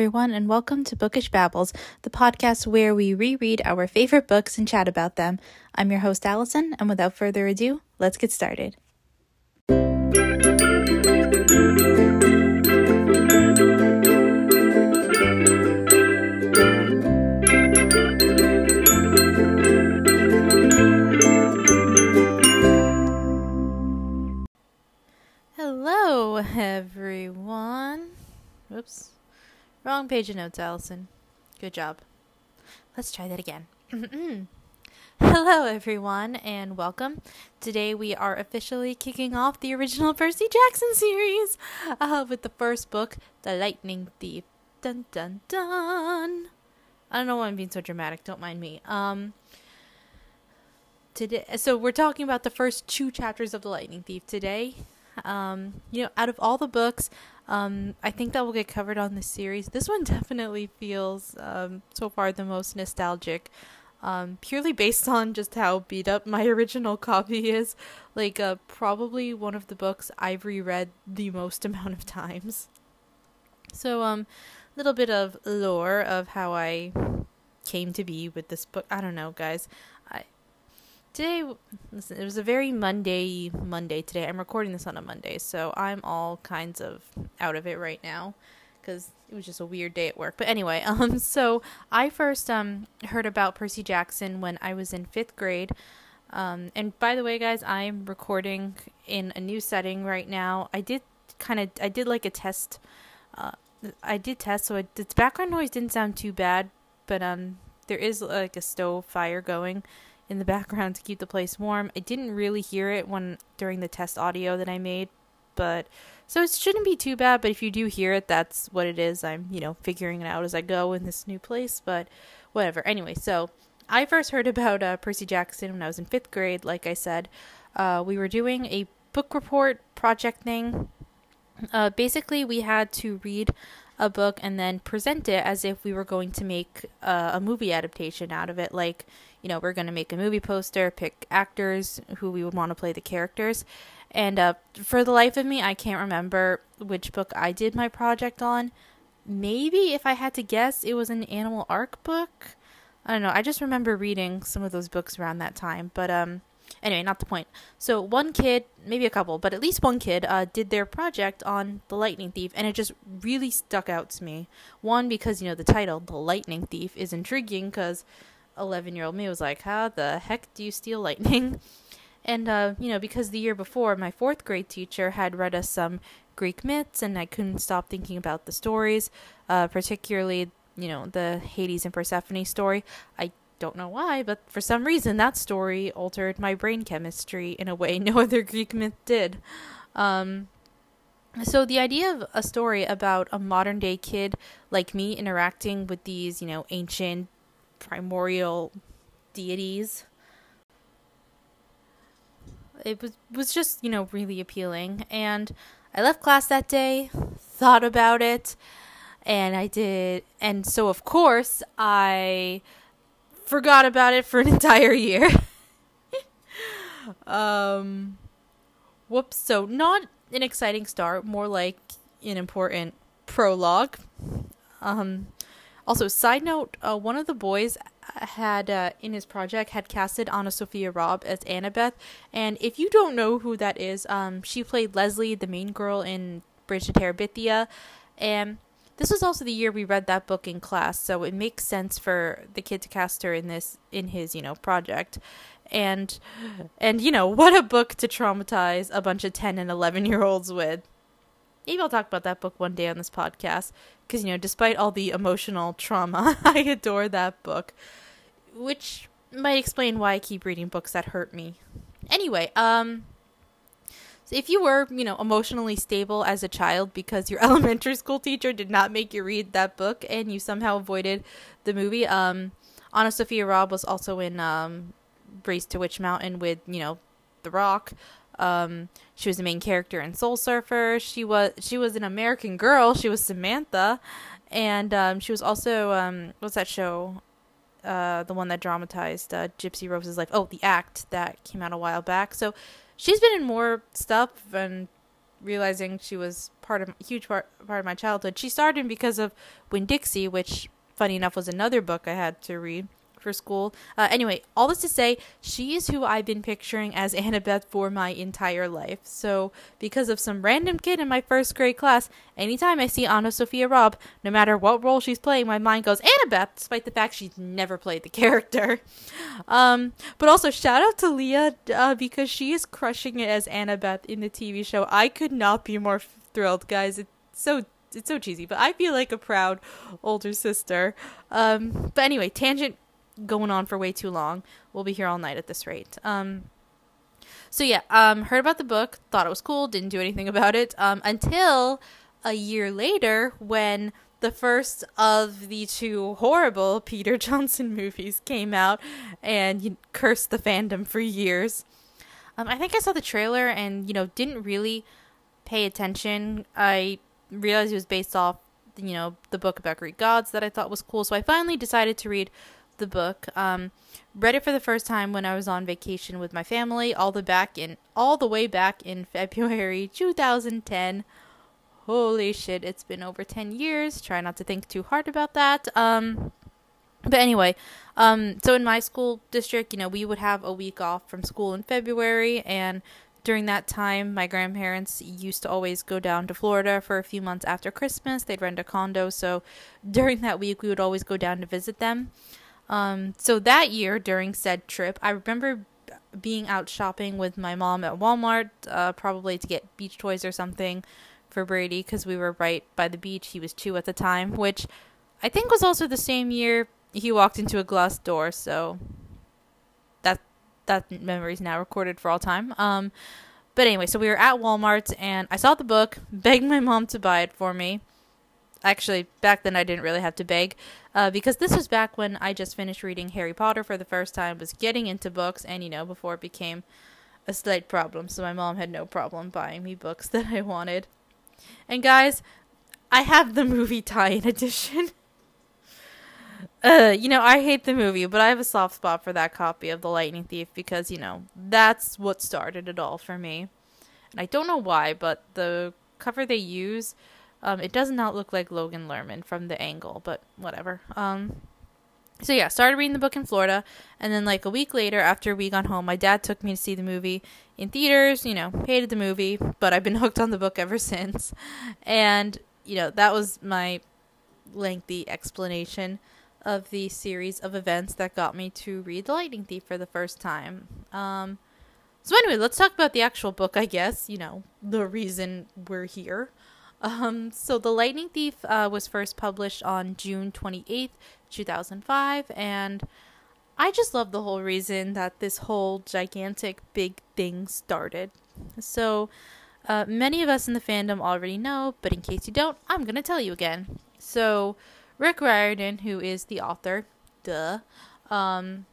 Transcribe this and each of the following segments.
everyone, and welcome to Bookish Babbles, the podcast where we reread our favorite books and chat about them. I'm your host, Alyson, and without further ado, let's get started. Hello, everyone. Whoops. Wrong page of notes, Alyson. Good job. Let's try that again. Hello, everyone, and welcome. Today we are officially kicking off the original Percy Jackson series uh, with the first book, The Lightning Thief. Dun dun dun. I don't know why I'm being so dramatic. Don't mind me. Um, today, so we're talking about the first two chapters of The Lightning Thief today. Um, you know, out of all the books, um, I think that will get covered on the series. This one definitely feels um, so far the most nostalgic, um, purely based on just how beat up my original copy is. Like, uh, probably one of the books I've reread the most amount of times. So, um, little bit of lore of how I came to be with this book. I don't know, guys today listen it was a very monday monday today. I'm recording this on a monday so i'm all kinds of out of it right now because it was just a weird day at work. But anyway um so i first um heard about percy jackson when i was in fifth grade. Um and by the way guys i'm recording in a new setting right now. I did kind of i did like a test uh i did test so it, the background noise didn't sound too bad but um there is like a stove fire going in the background to keep the place warm. I didn't really hear it when during the test audio that I made, but so it shouldn't be too bad, but if you do hear it, that's what it is. I'm, you know, figuring it out as I go in this new place, but whatever. Anyway, so I first heard about uh, Percy Jackson when I was in 5th grade, like I said. Uh, we were doing a book report project thing. Uh, basically, we had to read a book and then present it as if we were going to make uh, a movie adaptation out of it. Like, you know, we're going to make a movie poster, pick actors who we would want to play the characters. And uh, for the life of me, I can't remember which book I did my project on. Maybe if I had to guess, it was an Animal Ark book. I don't know. I just remember reading some of those books around that time. But um, anyway, not the point. So one kid, maybe a couple, but at least one kid, uh, did their project on the Lightning Thief, and it just really stuck out to me. One because you know the title, the Lightning Thief, is intriguing because 11 year old me was like, How the heck do you steal lightning? And, uh, you know, because the year before, my fourth grade teacher had read us some Greek myths, and I couldn't stop thinking about the stories, uh, particularly, you know, the Hades and Persephone story. I don't know why, but for some reason, that story altered my brain chemistry in a way no other Greek myth did. Um, so the idea of a story about a modern day kid like me interacting with these, you know, ancient primordial deities. It was was just, you know, really appealing and I left class that day, thought about it, and I did and so of course I forgot about it for an entire year. um whoops, so not an exciting start, more like an important prologue. Um also, side note, uh, one of the boys had uh, in his project had casted AnnaSophia Robb as Annabeth, and if you don't know who that is, um, she played Leslie, the main girl in Bridge to Terabithia, and this was also the year we read that book in class, so it makes sense for the kid to cast her in this in his you know project, and and you know what a book to traumatize a bunch of ten and eleven year olds with. Maybe I'll talk about that book one day on this podcast because you know, despite all the emotional trauma, I adore that book, which might explain why I keep reading books that hurt me. Anyway, um if you were, you know, emotionally stable as a child because your elementary school teacher did not make you read that book and you somehow avoided the movie, um AnnaSophia Robb was also in um Race to Witch Mountain with, you know, The Rock. Um, she was the main character in Soul Surfer. She was she was an American Girl. She was Samantha, and um, she was also um, what's that show? Uh, the one that dramatized uh, Gypsy Rose's life. Oh, The Act that came out a while back. So she's been in more stuff, and realizing she was part of huge part part of my childhood. She started because of Winn Dixie, which funny enough was another book I had to read for school. Uh, anyway, all this to say, she is who I've been picturing as Annabeth for my entire life. So, because of some random kid in my first grade class, anytime I see AnnaSophia Robb, no matter what role she's playing, my mind goes Annabeth, despite the fact she's never played the character. Um, but also, shout out to Leah uh, because she is crushing it as Annabeth in the TV show. I could not be more thrilled, guys. It's so it's so cheesy, but I feel like a proud older sister. Um, but anyway, tangent going on for way too long. We'll be here all night at this rate. Um, so yeah, um, heard about the book, thought it was cool, didn't do anything about it um, until a year later when the first of the two horrible Peter Johnson movies came out and cursed the fandom for years. Um, I think I saw the trailer and you know didn't really pay attention. I realized it was based off you know the book about Greek gods that I thought was cool, so I finally decided to read the book. Um, read it for the first time when I was on vacation with my family, all the back in all the way back in February 2010. Holy shit, it's been over 10 years. Try not to think too hard about that. Um, but anyway, um, so in my school district, you know, we would have a week off from school in February, and during that time, my grandparents used to always go down to Florida for a few months after Christmas. They'd rent a condo, so during that week, we would always go down to visit them. Um, so that year during said trip, I remember being out shopping with my mom at Walmart, uh, probably to get beach toys or something for Brady because we were right by the beach. He was two at the time, which I think was also the same year he walked into a glass door. So that that memory is now recorded for all time. Um, but anyway, so we were at Walmart and I saw the book, begged my mom to buy it for me actually back then I didn't really have to beg uh, because this was back when I just finished reading Harry Potter for the first time, was getting into books, and you know before it became a slight problem. So my mom had no problem buying me books that I wanted. And guys, I have the movie tie-in edition. uh, you know, I hate the movie, but I have a soft spot for that copy of The Lightning Thief because, you know, that's what started it all for me. And I don't know why, but the cover they use um, it does not look like Logan Lerman from the angle, but whatever. Um, so yeah, started reading the book in Florida, and then like a week later, after we got home, my dad took me to see the movie in theaters. You know, hated the movie, but I've been hooked on the book ever since. And you know, that was my lengthy explanation of the series of events that got me to read The Lightning Thief for the first time. Um, so anyway, let's talk about the actual book. I guess you know the reason we're here. Um, so The Lightning Thief uh, was first published on June 28th, 2005, and I just love the whole reason that this whole gigantic big thing started. So, uh, many of us in the fandom already know, but in case you don't, I'm going to tell you again. So, Rick Riordan, who is the author, duh, um,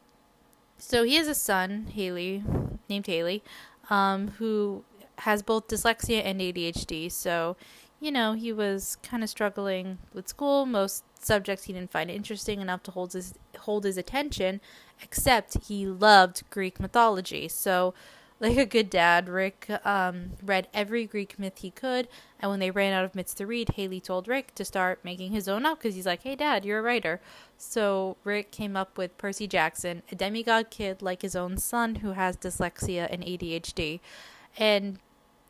so he has a son, Haley, named Haley, um, who has both dyslexia and ADHD. So you know, he was kind of struggling with school. Most subjects he didn't find interesting enough to hold his hold his attention, except he loved Greek mythology. So, like a good dad, Rick um, read every Greek myth he could. And when they ran out of myths to read, Haley told Rick to start making his own up because he's like, "Hey, Dad, you're a writer." So Rick came up with Percy Jackson, a demigod kid like his own son who has dyslexia and ADHD. And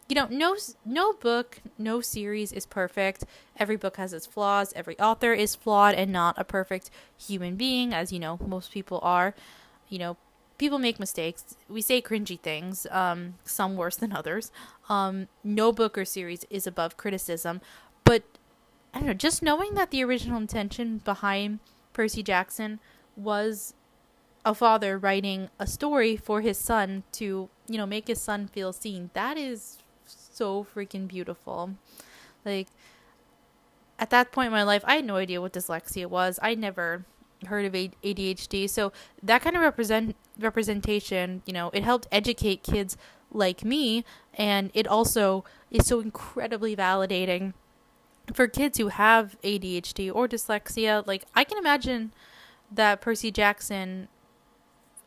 you know, no no book, no series is perfect. Every book has its flaws. Every author is flawed and not a perfect human being, as you know, most people are. You know, people make mistakes. We say cringy things, um, some worse than others. Um, no book or series is above criticism, but I don't know. Just knowing that the original intention behind Percy Jackson was a father writing a story for his son to, you know, make his son feel seen. That is so freaking beautiful. Like at that point in my life, I had no idea what dyslexia was. I never heard of ADHD. So that kind of represent representation, you know, it helped educate kids like me and it also is so incredibly validating for kids who have ADHD or dyslexia. Like I can imagine that Percy Jackson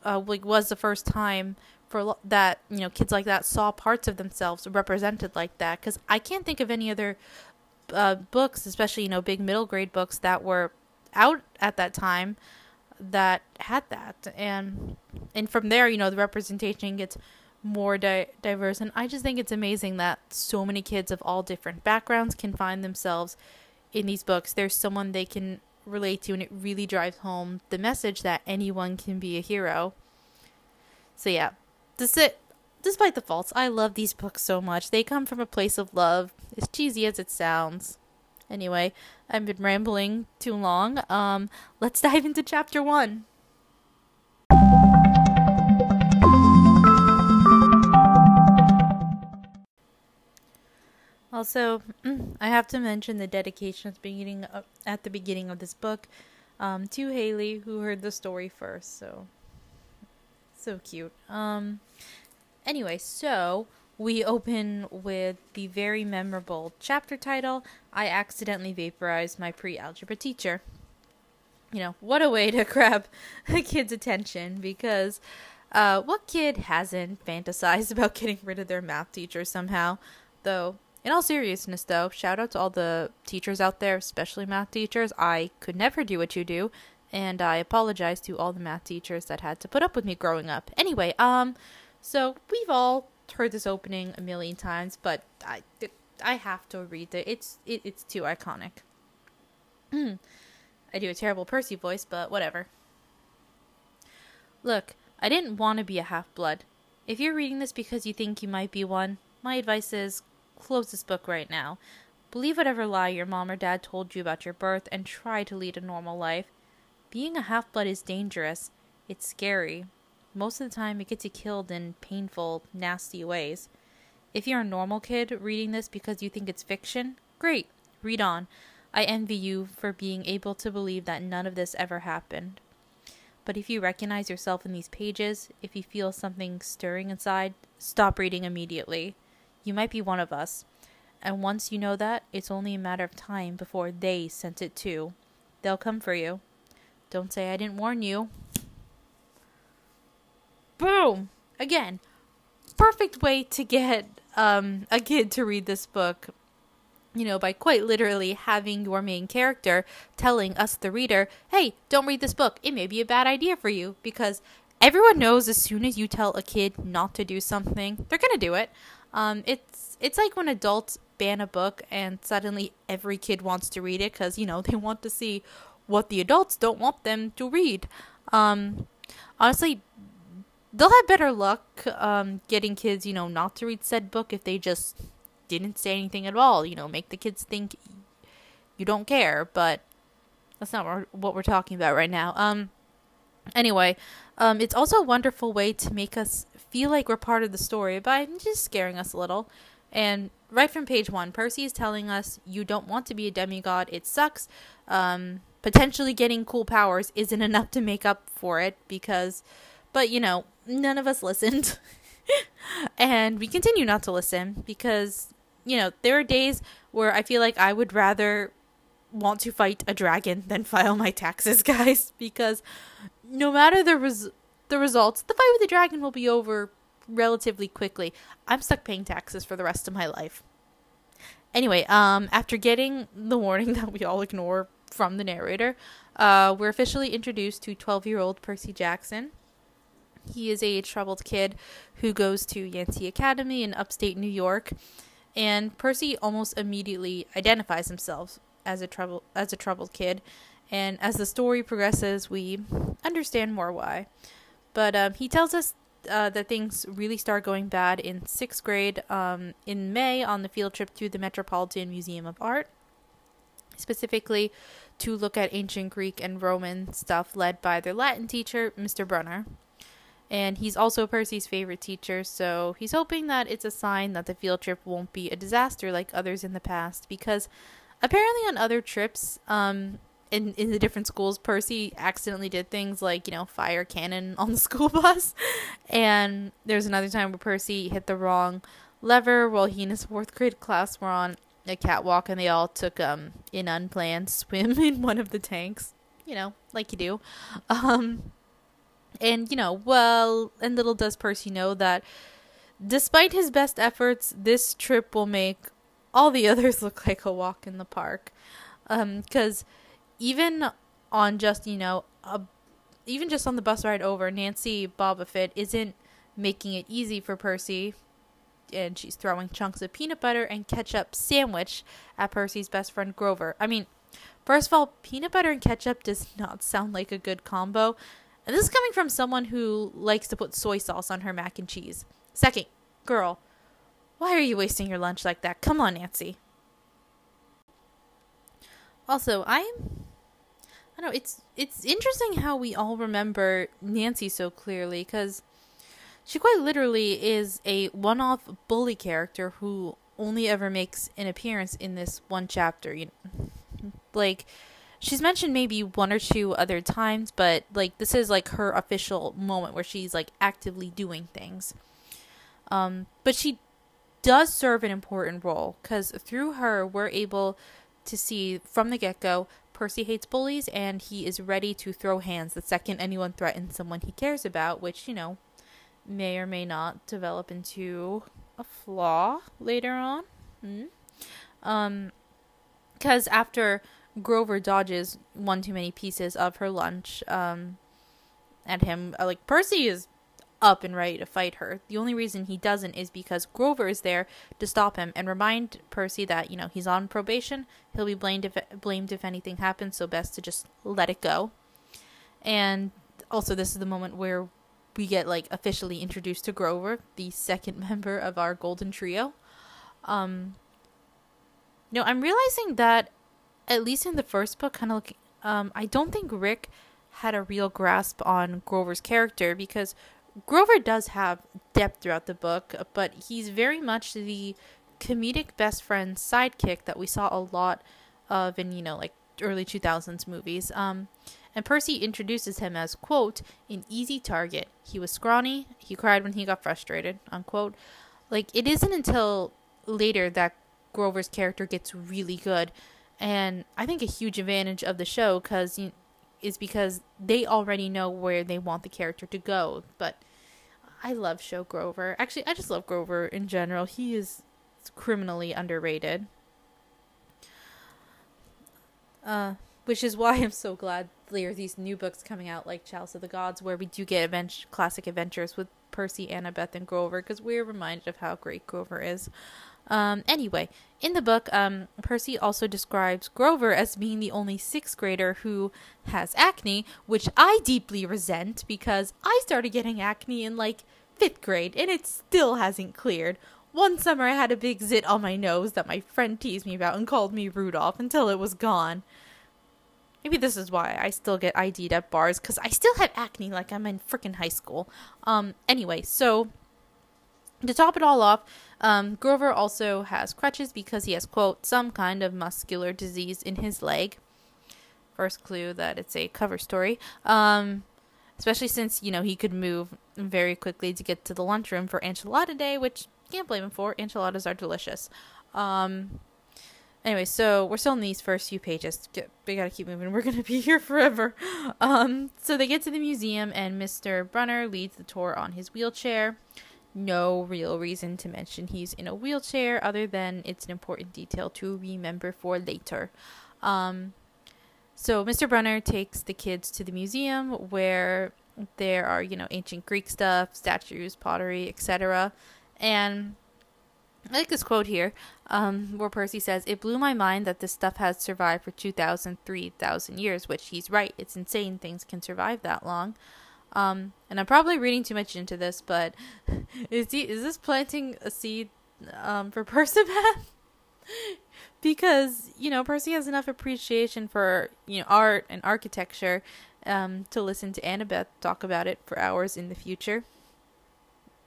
uh, like was the first time for that you know kids like that saw parts of themselves represented like that. Because i can't think of any other uh, books especially you know big middle grade books that were out at that time that had that. And and from there you know the representation gets more di- diverse. And i just think it's amazing that so many kids of all different backgrounds can find themselves in these books. There's someone they can relate to and it really drives home the message that anyone can be a hero. So yeah it. despite the faults, I love these books so much. They come from a place of love, as cheesy as it sounds. Anyway, I've been rambling too long. Um, let's dive into chapter one. Also, I have to mention the dedication at the beginning of, at the beginning of this book um, to Haley, who heard the story first. So so cute. Um anyway, so we open with the very memorable chapter title I accidentally vaporized my pre-algebra teacher. You know, what a way to grab a kid's attention because uh, what kid hasn't fantasized about getting rid of their math teacher somehow? Though, in all seriousness, though, shout out to all the teachers out there, especially math teachers. I could never do what you do, and I apologize to all the math teachers that had to put up with me growing up. Anyway, um, so we've all heard this opening a million times, but I, I have to read it. It's it, it's too iconic. I do a terrible Percy voice, but whatever. Look, I didn't want to be a half blood. If you're reading this because you think you might be one, my advice is close this book right now. Believe whatever lie your mom or dad told you about your birth and try to lead a normal life. Being a half blood is dangerous. It's scary. Most of the time, it gets you killed in painful, nasty ways. If you're a normal kid reading this because you think it's fiction, great, read on. I envy you for being able to believe that none of this ever happened. But if you recognize yourself in these pages, if you feel something stirring inside, stop reading immediately. You might be one of us. And once you know that, it's only a matter of time before they sense it too. They'll come for you. Don't say I didn't warn you. Boom! Again, perfect way to get um, a kid to read this book. You know, by quite literally having your main character telling us, the reader, hey, don't read this book. It may be a bad idea for you. Because everyone knows as soon as you tell a kid not to do something, they're to do it. Um, it's, it's like when adults ban a book and suddenly every kid wants to read it because, you know, they want to see what the adults don't want them to read. Um, honestly, they'll have better luck um, getting kids, you know, not to read said book if they just didn't say anything at all. You know, make the kids think you don't care. But that's not what we're talking about right now. Um, anyway, um, it's also a wonderful way to make us feel like we're part of the story by just scaring us a little. And right from page one, Percy is telling us you don't want to be a demigod. It sucks. Um, potentially getting cool powers isn't enough to make up for it because, but you know, none of us listened. and we continue not to listen because, you know, there are days where I feel like I would rather want to fight a dragon than file my taxes, guys, because no matter the res- the results, the fight with the dragon will be over relatively quickly. I'm stuck paying taxes for the rest of my life. Anyway, um, after getting the warning that we all ignore from the narrator, uh, we're officially introduced to 12 year old Percy Jackson. He is a troubled kid who goes to Yancey Academy in upstate New York, and Percy almost immediately identifies himself as a trouble as a troubled kid. And as the story progresses, we understand more why. But um, he tells us uh, that things really start going bad in sixth grade um, in May on the field trip to the Metropolitan Museum of Art specifically to look at ancient Greek and Roman stuff led by their Latin teacher, Mr. Brunner. And he's also Percy's favorite teacher, so he's hoping that it's a sign that the field trip won't be a disaster like others in the past. Because apparently, on other trips, um, in in the different schools, Percy accidentally did things like you know fire cannon on the school bus, and there's another time where Percy hit the wrong lever while he and his fourth grade class were on a catwalk and they all took um an unplanned swim in one of the tanks. You know, like you do. Um And, you know, well, and little does Percy know that despite his best efforts, this trip will make all the others look like a walk in the park. Because um, even on just, you know, a, even just on the bus ride over, Nancy Bobofit isn't making it easy for Percy. And she's throwing chunks of peanut butter and ketchup sandwich at Percy's best friend Grover. I mean, first of all, peanut butter and ketchup does not sound like a good combo. And this is coming from someone who likes to put soy sauce on her mac and cheese. Second, girl, why are you wasting your lunch like that? Come on, Nancy. Also, I'm I don't know, it's it's interesting how we all remember Nancy so clearly cuz she quite literally is a one-off bully character who only ever makes an appearance in this one chapter, you know. Like she's mentioned maybe one or two other times, but like this is like her official moment where she's like actively doing things. Um, but she does serve an important role because through her we're able to see from the get go Percy hates bullies and he is ready to throw hands the second anyone threatens someone he cares about, which, you know, may or may not develop into a flaw later on. Mm. Um, because after Grover dodges one too many pieces of her lunch um, at him. Uh, like Percy is up and ready to fight her. The only reason he doesn't is because Grover is there to stop him and remind Percy that you know he's on probation. He'll be blamed if blamed if anything happens. So best to just let it go. And also, this is the moment where we get like officially introduced to Grover, the second member of our golden trio. Um, no, I'm realizing that at least in the first book, kind of looking, um, I don't think Rick had a real grasp on Grover's character because Grover does have depth throughout the book, but he's very much the comedic best friend sidekick that we saw a lot of in, you know, like early 2000s movies. Um, and Percy introduces him as, quote, an easy target. He was scrawny, he cried when he got frustrated, unquote. Like, it isn't until later that Grover's character gets really good and I think a huge advantage of the show because is because they already know where they want the character to go. But I love show Grover. Actually, I just love Grover in general. He is criminally underrated. Uh, which is why I'm so glad there are these new books coming out like Chalice of the Gods, where we do get advent- classic adventures with Percy, Annabeth, and Grover, because we're reminded of how great Grover is. Um, anyway, in the book, um, Percy also describes Grover as being the only sixth grader who has acne, which I deeply resent because I started getting acne in like fifth grade and it still hasn't cleared. One summer I had a big zit on my nose that my friend teased me about and called me Rudolph until it was gone. Maybe this is why I still get ID'd at bars because I still have acne like I'm in freaking high school. Um, anyway, so to top it all off, um, Grover also has crutches because he has, quote, some kind of muscular disease in his leg. First clue that it's a cover story. Um, especially since, you know, he could move very quickly to get to the lunchroom for enchilada day, which can't blame him for. Enchiladas are delicious. Um, anyway, so we're still in these first few pages. we gotta keep moving. We're gonna be here forever. Um, so they get to the museum, and Mr. Brunner leads the tour on his wheelchair no real reason to mention he's in a wheelchair other than it's an important detail to remember for later. Um, so Mr. Brunner takes the kids to the museum where there are, you know, ancient Greek stuff, statues, pottery, etc. And I like this quote here, um, where Percy says, It blew my mind that this stuff has survived for 2,000, 3,000 years, which he's right. It's insane things can survive that long. Um, and I'm probably reading too much into this, but is he is this planting a seed um, for Percabeth? because you know Percy has enough appreciation for you know art and architecture um, to listen to Annabeth talk about it for hours in the future.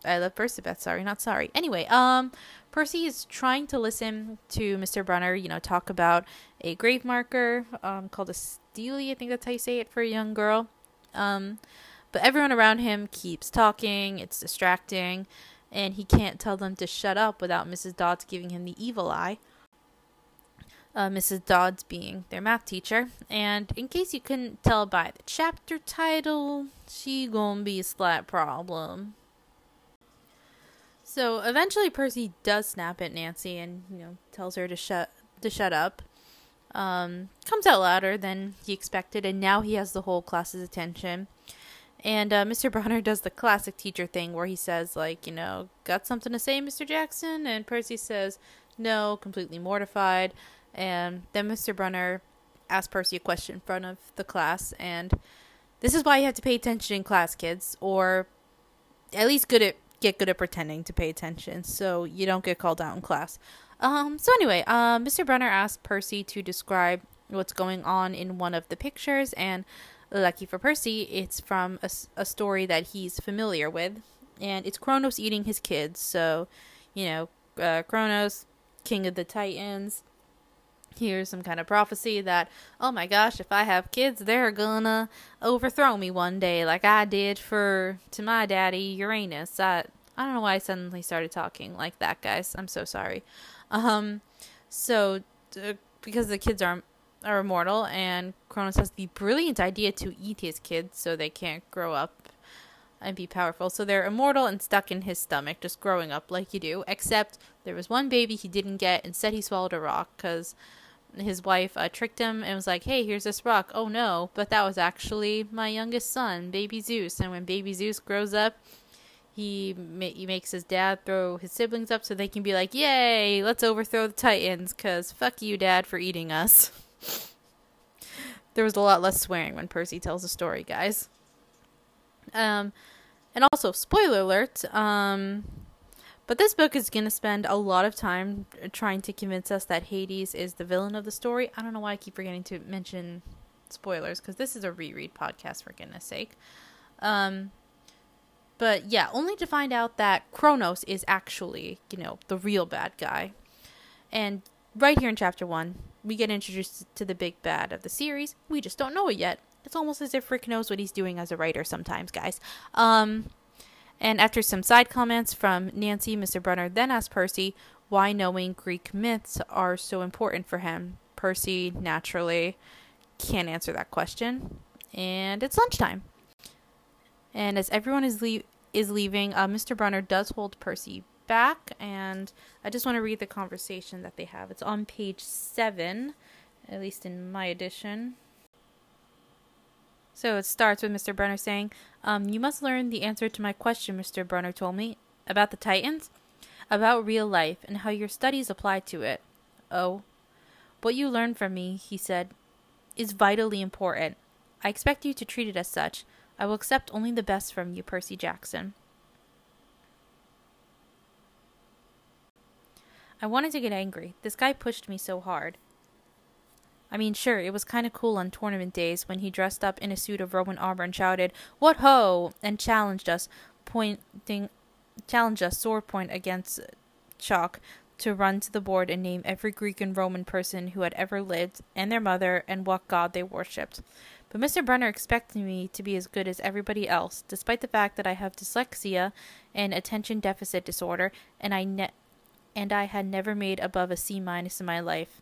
I love Percabeth, sorry, not sorry. Anyway, um, Percy is trying to listen to Mr. Brunner, you know, talk about a grave marker, um, called a stele, I think that's how you say it for a young girl. Um, but everyone around him keeps talking, it's distracting, and he can't tell them to shut up without Mrs. Dodds giving him the evil eye. uh, Mrs. Dodds being their math teacher. And in case you couldn't tell by the chapter title, she gonna be a slight problem. So eventually, Percy does snap at Nancy and you know tells her to shut to shut up. Um, comes out louder than he expected, and now he has the whole class's attention. And uh, Mr. Brunner does the classic teacher thing where he says, like, you know, got something to say, Mr. Jackson? And Percy says, no, completely mortified. And then Mr. Brunner asks Percy a question in front of the class. And this is why you have to pay attention in class, kids, or at least good at get good at pretending to pay attention so you don't get called out in class. Um, so anyway, uh, Mr. Brunner asked Percy to describe what's going on in one of the pictures, and lucky for Percy, it's from a, a story that he's familiar with, and it's Kronos eating his kids. So, you know, uh, Kronos, king of the Titans. Here's some kind of prophecy that, oh my gosh, if I have kids, they're gonna overthrow me one day, like I did for to my daddy Uranus. I I don't know why I suddenly started talking like that, guys. I'm so sorry. Um, so uh, because the kids are are immortal, and Kronos has the brilliant idea to eat his kids so they can't grow up and be powerful. So they're immortal and stuck in his stomach, just growing up like you do. Except there was one baby he didn't get. Instead, he swallowed a rock because his wife uh, tricked him and was like, "Hey, here's this rock." Oh no, but that was actually my youngest son, Baby Zeus. And when Baby Zeus grows up, he ma- he makes his dad throw his siblings up so they can be like, "Yay, let's overthrow the Titans!" Cause fuck you, Dad, for eating us. there was a lot less swearing when Percy tells the story, guys. Um, and also spoiler alert. Um, but this book is going to spend a lot of time trying to convince us that Hades is the villain of the story. I don't know why I keep forgetting to mention spoilers because this is a reread podcast for goodness sake. Um, but yeah, only to find out that Kronos is actually, you know, the real bad guy. And right here in chapter one, we get introduced to the big bad of the series. We just don't know it yet. It's almost as if Rick knows what he's doing as a writer sometimes, guys. Um, and after some side comments from Nancy, Mr. Brunner then asked Percy why knowing Greek myths are so important for him. Percy naturally can't answer that question. And it's lunchtime. And as everyone is le- is leaving, uh, Mr. Brunner does hold Percy back, and I just want to read the conversation that they have. It's on page seven, at least in my edition. So it starts with Mr. Brunner saying, um, You must learn the answer to my question, Mr. Brunner told me. About the Titans? About real life and how your studies apply to it. Oh. What you learn from me, he said, is vitally important. I expect you to treat it as such. I will accept only the best from you, Percy Jackson. I wanted to get angry. This guy pushed me so hard. I mean, sure, it was kind of cool on tournament days when he dressed up in a suit of Roman armor and shouted, "What ho!" and challenged us, pointing, challenged us sword point against chalk to run to the board and name every Greek and Roman person who had ever lived and their mother and what god they worshipped. But Mr. Brunner expected me to be as good as everybody else, despite the fact that I have dyslexia and attention deficit disorder, and I ne- and I had never made above a C minus in my life.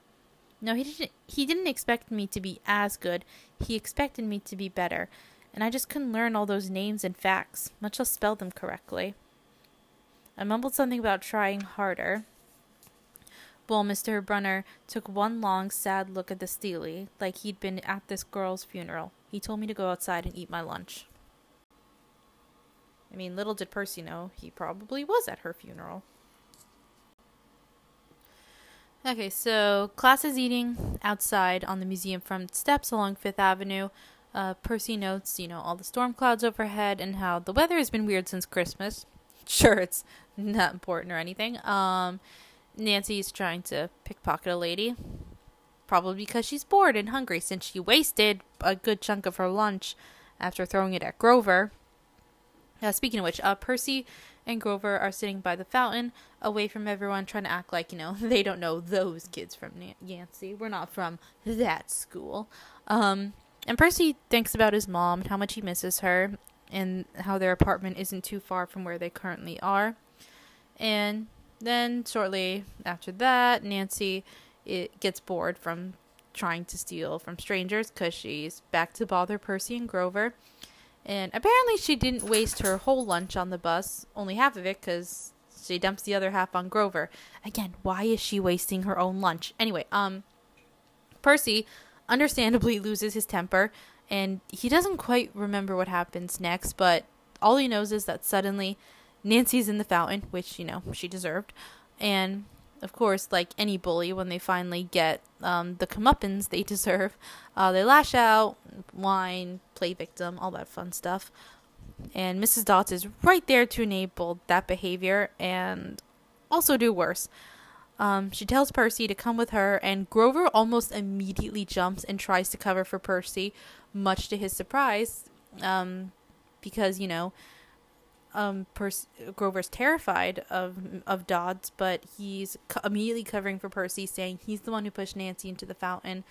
No, he didn't. He didn't expect me to be as good. He expected me to be better, and I just couldn't learn all those names and facts, much less spell them correctly. I mumbled something about trying harder. Well, Mr. Brunner took one long, sad look at the Stele, like he'd been at this girl's funeral. He told me to go outside and eat my lunch. I mean, little did Percy know, he probably was at her funeral. Okay, so class is eating outside on the museum front steps along Fifth Avenue. Uh, Percy notes, you know, all the storm clouds overhead and how the weather has been weird since Christmas. Sure, it's not important or anything. Um, Nancy's trying to pickpocket a lady. Probably because she's bored and hungry since she wasted a good chunk of her lunch after throwing it at Grover. Uh, speaking of which, uh, Percy and Grover are sitting by the fountain, away from everyone, trying to act like, you know, they don't know those kids from Yancey. We're not from that school. Um, and Percy thinks about his mom and how much he misses her, and how their apartment isn't too far from where they currently are. And then shortly after that, Nancy it gets bored from trying to steal from strangers because she's back to bother Percy and Grover. And apparently, she didn't waste her whole lunch on the bus, only half of it because she dumps the other half on Grover. Again, why is she wasting her own lunch? Anyway, um, Percy understandably loses his temper and he doesn't quite remember what happens next, but all he knows is that suddenly Nancy's in the fountain, which, you know, she deserved. And of course, like any bully, when they finally get um, the comeuppance they deserve, uh, they lash out, whine, play victim, all that fun stuff. And Mrs. Dodds is right there to enable that behavior and also do worse. Um, she tells Percy to come with her, and Grover almost immediately jumps and tries to cover for Percy, much to his surprise, um, because you know um, Percy, Grover's terrified of of Dodds, but he's co- immediately covering for Percy, saying he's the one who pushed Nancy into the fountain.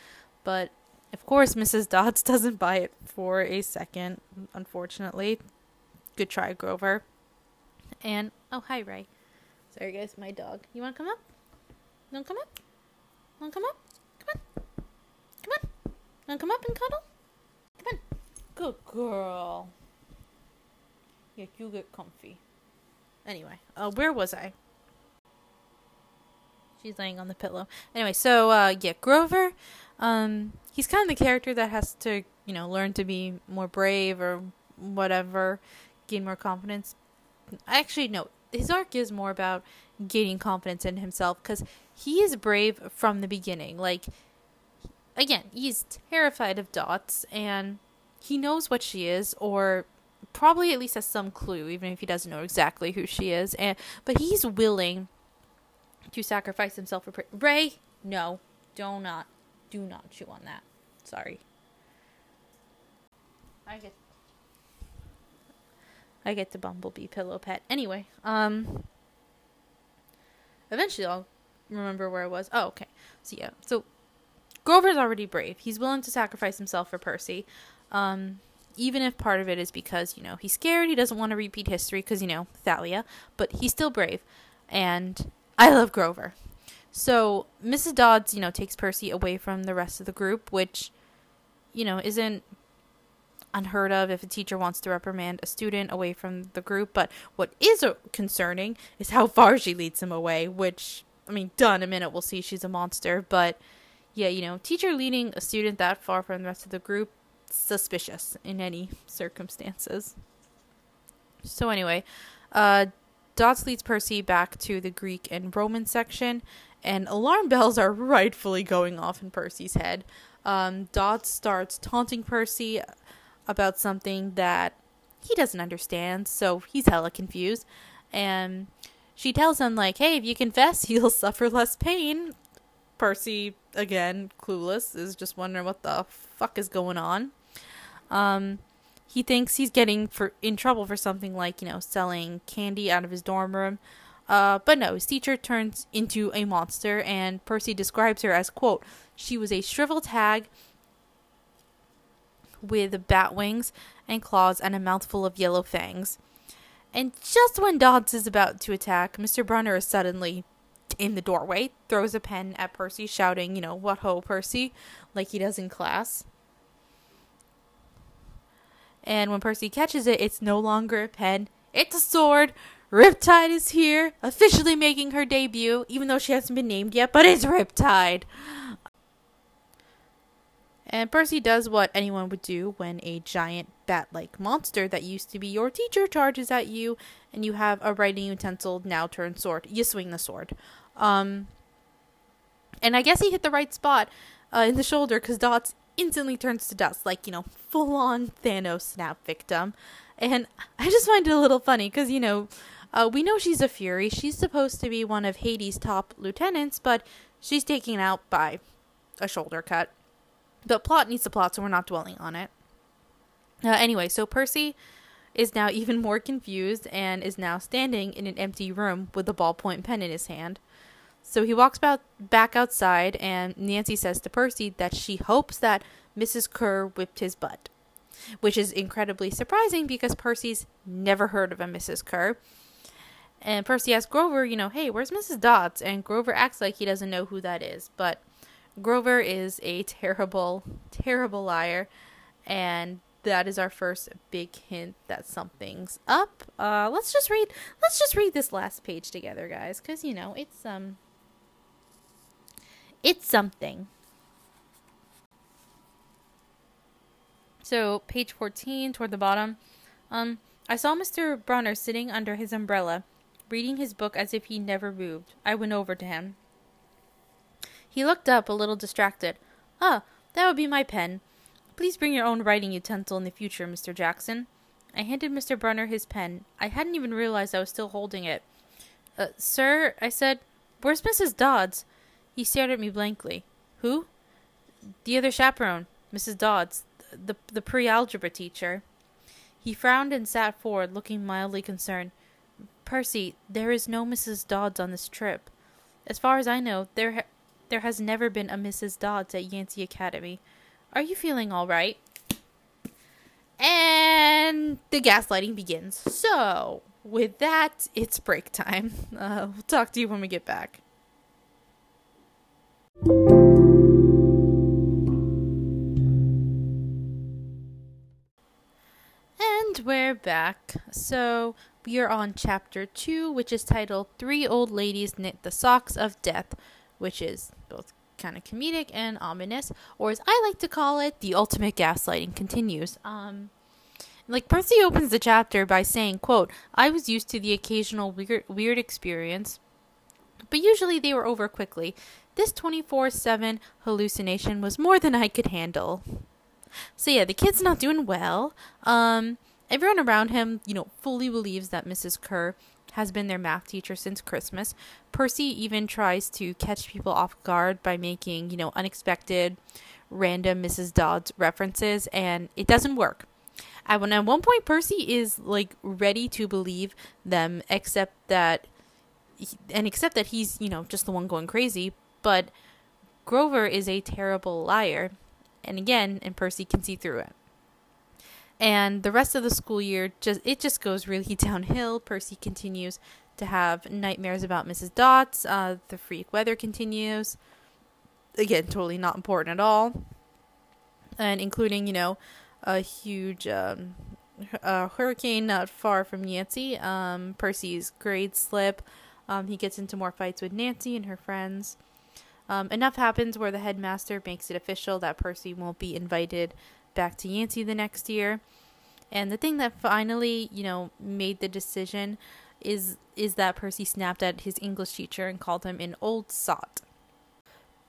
But of course, Mrs. Dodds doesn't buy it for a second. Unfortunately, good try, Grover. And oh, hi, Ray. Sorry, guys, my dog. You want to come up? To come up? To come up? Come on. Come on. To come up and cuddle? Come on. Good girl. Yeah, you get comfy. Anyway, uh, where was I? She's laying on the pillow. Anyway, so uh, yeah, Grover, um, he's kind of the character that has to, you know, learn to be more brave or whatever, gain more confidence. Actually, no, his arc is more about gaining confidence in himself because he is brave from the beginning. Like, again, he's terrified of Dodds and he knows what she is, or probably at least has some clue, even if he doesn't know exactly who she is. And but he's willing to sacrifice himself for Ray. No, do not, do not chew on that. Sorry. I get I get the bumblebee pillow pet. Anyway, um eventually I'll remember where I was. Oh, okay. So yeah. So Grover's already brave. He's willing to sacrifice himself for Percy. Um even if part of it is because, you know, he's scared, he doesn't want to repeat history because, you know, Thalia, but he's still brave. And I love Grover. So Mrs. Dodds, you know, takes Percy away from the rest of the group, which, you know, isn't unheard of if a teacher wants to reprimand a student away from the group. But what is uh, concerning is how far she leads him away, which, I mean, done a minute, we'll see she's a monster. But yeah, you know, teacher leading a student that far from the rest of the group, suspicious in any circumstances. So anyway, uh, Dodds leads Percy back to the Greek and Roman section, and alarm bells are rightfully going off in Percy's head. Um, Dodds starts taunting Percy about something that he doesn't understand, so he's hella confused. And she tells him, like, hey, if you confess, you'll suffer less pain. Percy, again, clueless, is just wondering what the fuck is going on. Um, he thinks he's getting for in trouble for something like, you know, selling candy out of his dorm room. Uh, but no, his teacher turns into a monster, and Percy describes her as, quote, she was a shriveled hag with bat wings and claws and a mouthful of yellow fangs. And just when Dodds is about to attack, Mr. Brunner is suddenly in the doorway, throws a pen at Percy, shouting, you know, what ho, Percy, like he does in class. And when Percy catches it, it's no longer a pen, it's a sword. Riptide is here, officially making her debut, even though she hasn't been named yet, but it's Riptide. And Percy does what anyone would do when a giant bat like monster that used to be your teacher charges at you and you have a writing utensil now turned sword. You swing the sword. Um, and I guess he hit the right spot uh, in the shoulder because Dodds instantly turns to dust, like, you know, full on Thanos snap victim. And I just find it a little funny because, you know, uh, we know she's a Fury. She's supposed to be one of Hades' top lieutenants, but she's taken out by a shoulder cut. But plot needs a plot, so we're not dwelling on it. Uh, anyway, so Percy is now even more confused and is now standing in an empty room with a ballpoint pen in his hand. So he walks about, back outside, and Nancy says to Percy that she hopes that Mrs. Kerr whipped his butt, which is incredibly surprising because Percy's never heard of a Mrs. Kerr. And Percy asks Grover, you know, hey, where's Mrs. Dodds? And Grover acts like he doesn't know who that is. But Grover is a terrible, terrible liar. And that is our first big hint that something's up. Uh, let's just read. Let's just read this last page together, guys, because you know it's um, it's something. So page fourteen, toward the bottom, um, I saw Mister Brunner sitting under his umbrella, reading his book as if he never moved. I went over to him. He looked up, a little distracted. Ah, that would be my pen. Please bring your own writing utensil in the future, Mr. Jackson. I handed Mr. Brunner his pen. I hadn't even realized I was still holding it. Uh, sir, I said, where's Mrs. Dodds? He stared at me blankly. Who? The other chaperone, Mrs. Dodds, the, the pre algebra teacher. He frowned and sat forward, looking mildly concerned. Percy, there is no Mrs. Dodds on this trip. As far as I know, there ha- there has never been a Mrs. Dodds at Yancey Academy. Are you feeling all right? And the gaslighting begins. So, with that, it's break time. Uh, we'll talk to you when we get back. And we're back. So, we are on chapter 2, which is titled Three Old Ladies Knit the Socks of Death, which is both kind of comedic and ominous, or as I like to call it, the ultimate gaslighting continues. Um, like Percy opens the chapter by saying, "quote I was used to the occasional weird weird experience, but usually they were over quickly. This 24/7 hallucination was more than I could handle." So yeah, the kid's not doing well. Um, everyone around him, you know, fully believes that Mrs. Kerr has been their math teacher since Christmas. Percy even tries to catch people off guard by making, you know, unexpected, random Mrs. Dodds references, and it doesn't work. And when at one point Percy is like ready to believe them, except that, and except that he's, you know, just the one going crazy. But Grover is a terrible liar, and again, and Percy can see through it and the rest of the school year just it just goes really downhill. Percy continues to have nightmares about Mrs. Dodds. Uh, the freak weather continues. Again, totally not important at all, and including you know a huge um, hurricane not far from Nancy. Um, Percy's grades slip. Um, he gets into more fights with Nancy and her friends. Um, enough happens where the headmaster makes it official that Percy won't be invited back to Yancey the next year. And the thing that finally, you know, made the decision is is that Percy snapped at his English teacher and called him an old sot.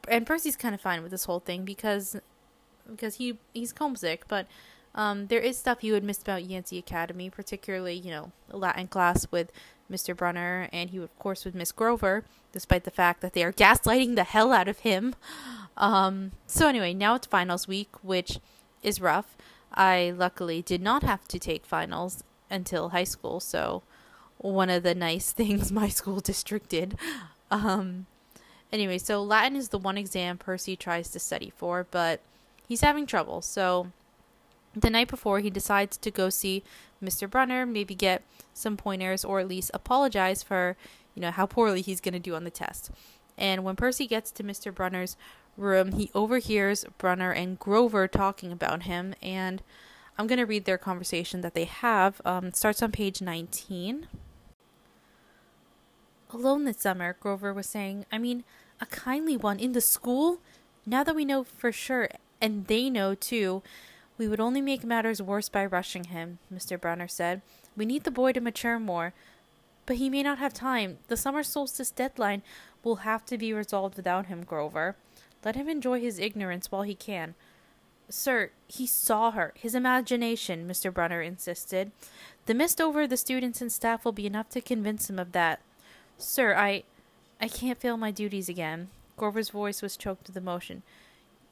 And Percy's kind of fine with this whole thing because because he he's homesick, but um, there is stuff you would miss about Yancey Academy, particularly you know Latin class with Mr. Brunner, and he of course with Miss Grover, despite the fact that they are gaslighting the hell out of him. Um, so anyway, now it's finals week, which is rough. I luckily did not have to take finals until high school, so one of the nice things my school district did. Um, anyway, so Latin is the one exam Percy tries to study for, but he's having trouble. So the night before, he decides to go see Mr. Brunner, maybe get some pointers, or at least apologize for, you know, how poorly he's going to do on the test. And when Percy gets to Mr. Brunner's room, he overhears Brunner and Grover talking about him, and I'm going to read their conversation that they have. Um, it starts on page 19. Alone this summer, Grover was saying, I mean, a kindly one in the school? Now that we know for sure, and they know too, we would only make matters worse by rushing him, Mr. Brunner said. We need the boy to mature more. But he may not have time. The summer solstice deadline will have to be resolved without him, Grover. Let him enjoy his ignorance while he can. Sir, he saw her. His imagination, Mr. Brunner insisted. The mist over the students and staff will be enough to convince him of that. Sir, I I can't fail my duties again. Grover's voice was choked with emotion.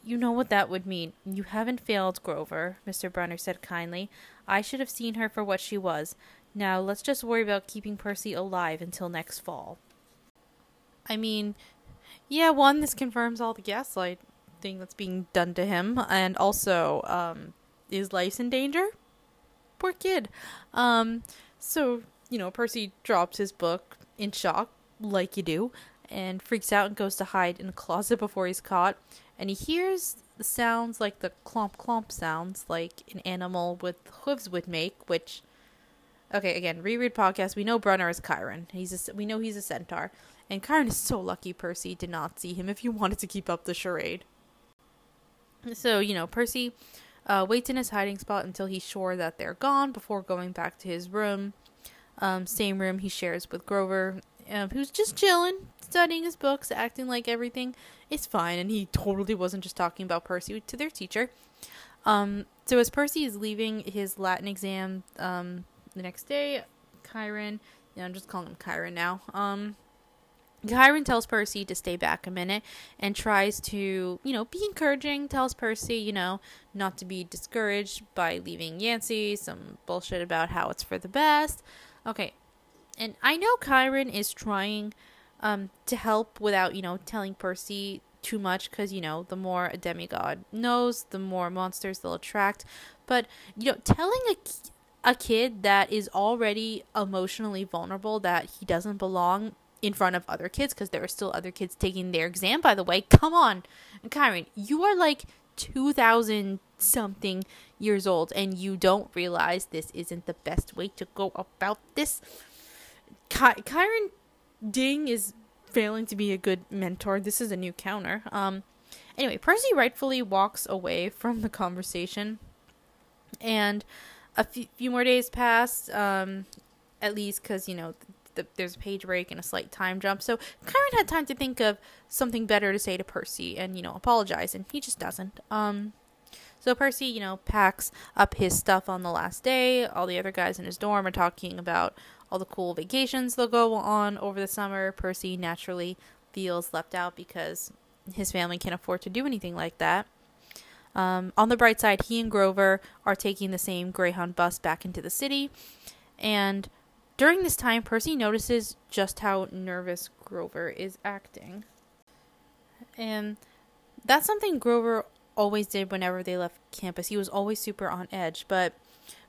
You know what that would mean. You haven't failed, Grover, Mr. Brunner said kindly. I should have seen her for what she was. Now let's just worry about keeping Percy alive until next fall. I mean, yeah, one, this confirms all the gaslight thing that's being done to him, and also, um, is life's in danger? Poor kid. Um, so you know, Percy drops his book in shock, like you do, and freaks out and goes to hide in a closet before he's caught. And he hears the sounds like the clomp clomp sounds like an animal with hooves would make, which okay, again, reread podcast. We know Brunner is Chiron. He's a, we know he's a centaur. And Chiron is so lucky Percy did not see him if you wanted to keep up the charade. So, you know, Percy uh, waits in his hiding spot until he's sure that they're gone before going back to his room. Um, same room he shares with Grover, um, who's just chilling, studying his books, acting like everything is fine, and he totally wasn't just talking about Percy to their teacher. Um, so as Percy is leaving his Latin exam um, the next day, Chiron, yeah, I'm just calling him Chiron now. Um, Chiron tells Percy to stay back a minute and tries to, you know, be encouraging, tells Percy, you know, not to be discouraged by leaving Yancey, some bullshit about how it's for the best. Okay. And I know Chiron is trying um, to help without, you know, telling Percy too much because, you know, the more a demigod knows, the more monsters they'll attract. But, you know, telling a a kid that is already emotionally vulnerable that he doesn't belong in front of other kids because there are still other kids taking their exam by the way come on Chiron you are like 2000 something years old and you don't realize this isn't the best way to go about this Ky- Chiron Ding is failing to be a good mentor this is a new counter um anyway Percy rightfully walks away from the conversation and a few, few more days pass um at least because you know the, there's a page break and a slight time jump. So Chiron had time to think of something better to say to Percy and, you know, apologize, and he just doesn't. Um, so Percy, you know, packs up his stuff on the last day. All the other guys in his dorm are talking about all the cool vacations they'll go on over the summer. Percy naturally feels left out because his family can't afford to do anything like that. Um, on the bright side, he and Grover are taking the same Greyhound bus back into the city, and during this time, Percy notices just how nervous Grover is acting. And that's something Grover always did whenever they left campus. He was always super on edge. But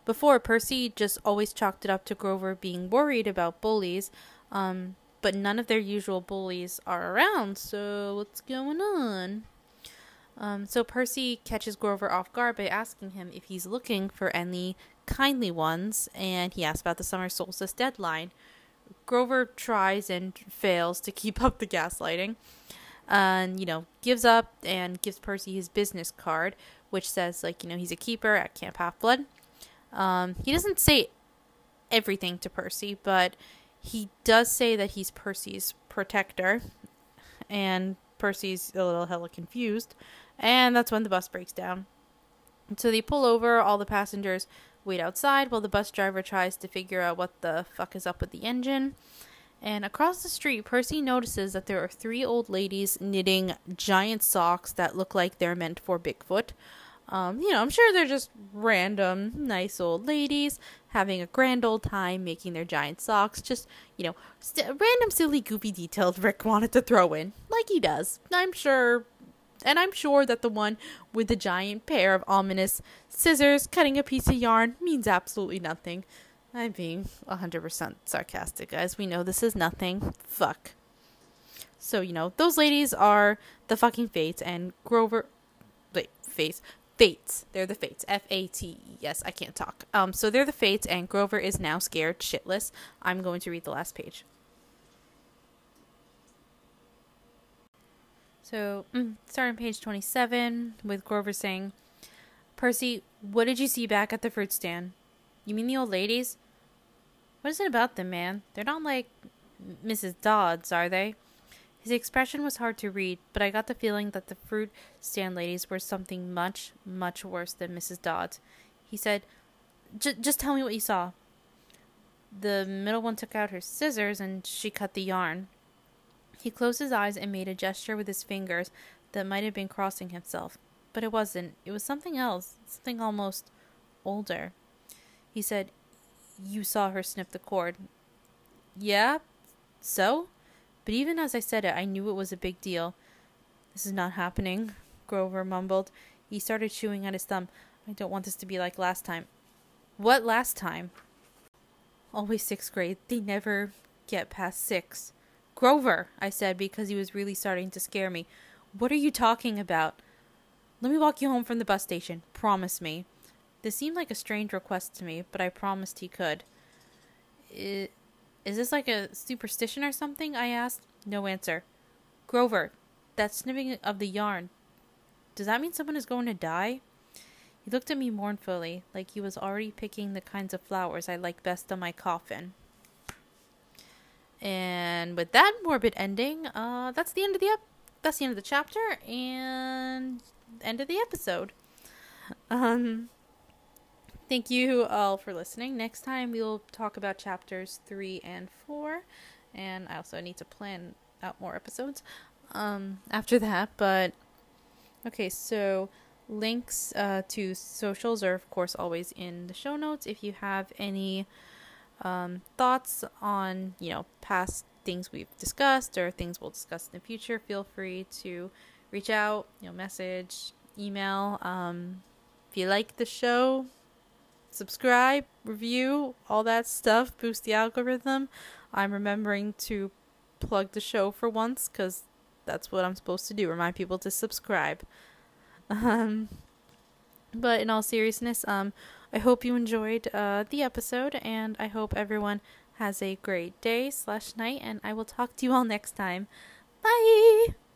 before, Percy just always chalked it up to Grover being worried about bullies. Um, but none of their usual bullies are around, so what's going on? Um, so Percy catches Grover off guard by asking him if he's looking for any kindly ones, and he asks about the summer solstice deadline. Grover tries and fails to keep up the gaslighting, and you know gives up and gives Percy his business card, which says like you know he's a keeper at Camp Half Blood. Um, he doesn't say everything to Percy, but he does say that he's Percy's protector, and Percy's a little hella confused, and that's when the bus breaks down. So they pull over, all the passengers wait outside while the bus driver tries to figure out what the fuck is up with the engine. And across the street, Percy notices that there are three old ladies knitting giant socks that look like they're meant for Bigfoot. Um, you know, I'm sure they're just random, nice old ladies having a grand old time making their giant socks. Just, you know, st- random, silly, goofy details Rick wanted to throw in, like he does. I'm sure and I'm sure that the one with the giant pair of ominous scissors cutting a piece of yarn means absolutely nothing. I'm being 100% sarcastic, guys. We know this is nothing. Fuck. So, you know, those ladies are the fucking Fates and Grover. Wait, Fates. Fates. They're the Fates. F A T E. Yes, I can't talk. Um, so they're the Fates, and Grover is now scared shitless. I'm going to read the last page. So, mm, starting page 27 with Grover saying, Percy, what did you see back at the fruit stand? You mean the old ladies? What is it about them, man? They're not like Mrs. Dodds, are they? His expression was hard to read, but I got the feeling that the fruit stand ladies were something much, much worse than Mrs. Dodds. He said, Just tell me what you saw. The middle one took out her scissors and she cut the yarn. He closed his eyes and made a gesture with his fingers that might have been crossing himself. But it wasn't. It was something else, something almost older. He said, You saw her snip the cord. Yeah? So? But even as I said it, I knew it was a big deal. This is not happening, Grover mumbled. He started chewing at his thumb. I don't want this to be like last time. What last time? always sixth grade. They never get past six. Grover, I said because he was really starting to scare me. What are you talking about? Let me walk you home from the bus station. Promise me. This seemed like a strange request to me, but I promised he could. Is this like a superstition or something? I asked. No answer. Grover, that snipping of the yarn. Does that mean someone is going to die? He looked at me mournfully, like he was already picking the kinds of flowers I like best on my coffin. And with that morbid ending, uh, that's the end of the ep- that's the end of the chapter and end of the episode. Um, thank you all for listening. Next time we will talk about chapters three and four, and I also need to plan out more episodes um, after that. But okay, so links uh, to socials are of course always in the show notes. If you have any um, thoughts on you know past things we've discussed or things we'll discuss in the future, feel free to reach out, you know, message, email. Um, if you like the show, subscribe, review, all that stuff, boost the algorithm. I'm remembering to plug the show for once because that's what I'm supposed to do remind people to subscribe. Um, but in all seriousness, um, I hope you enjoyed uh, the episode, and I hope everyone has a great day slash night, and I will talk to you all next time. Bye!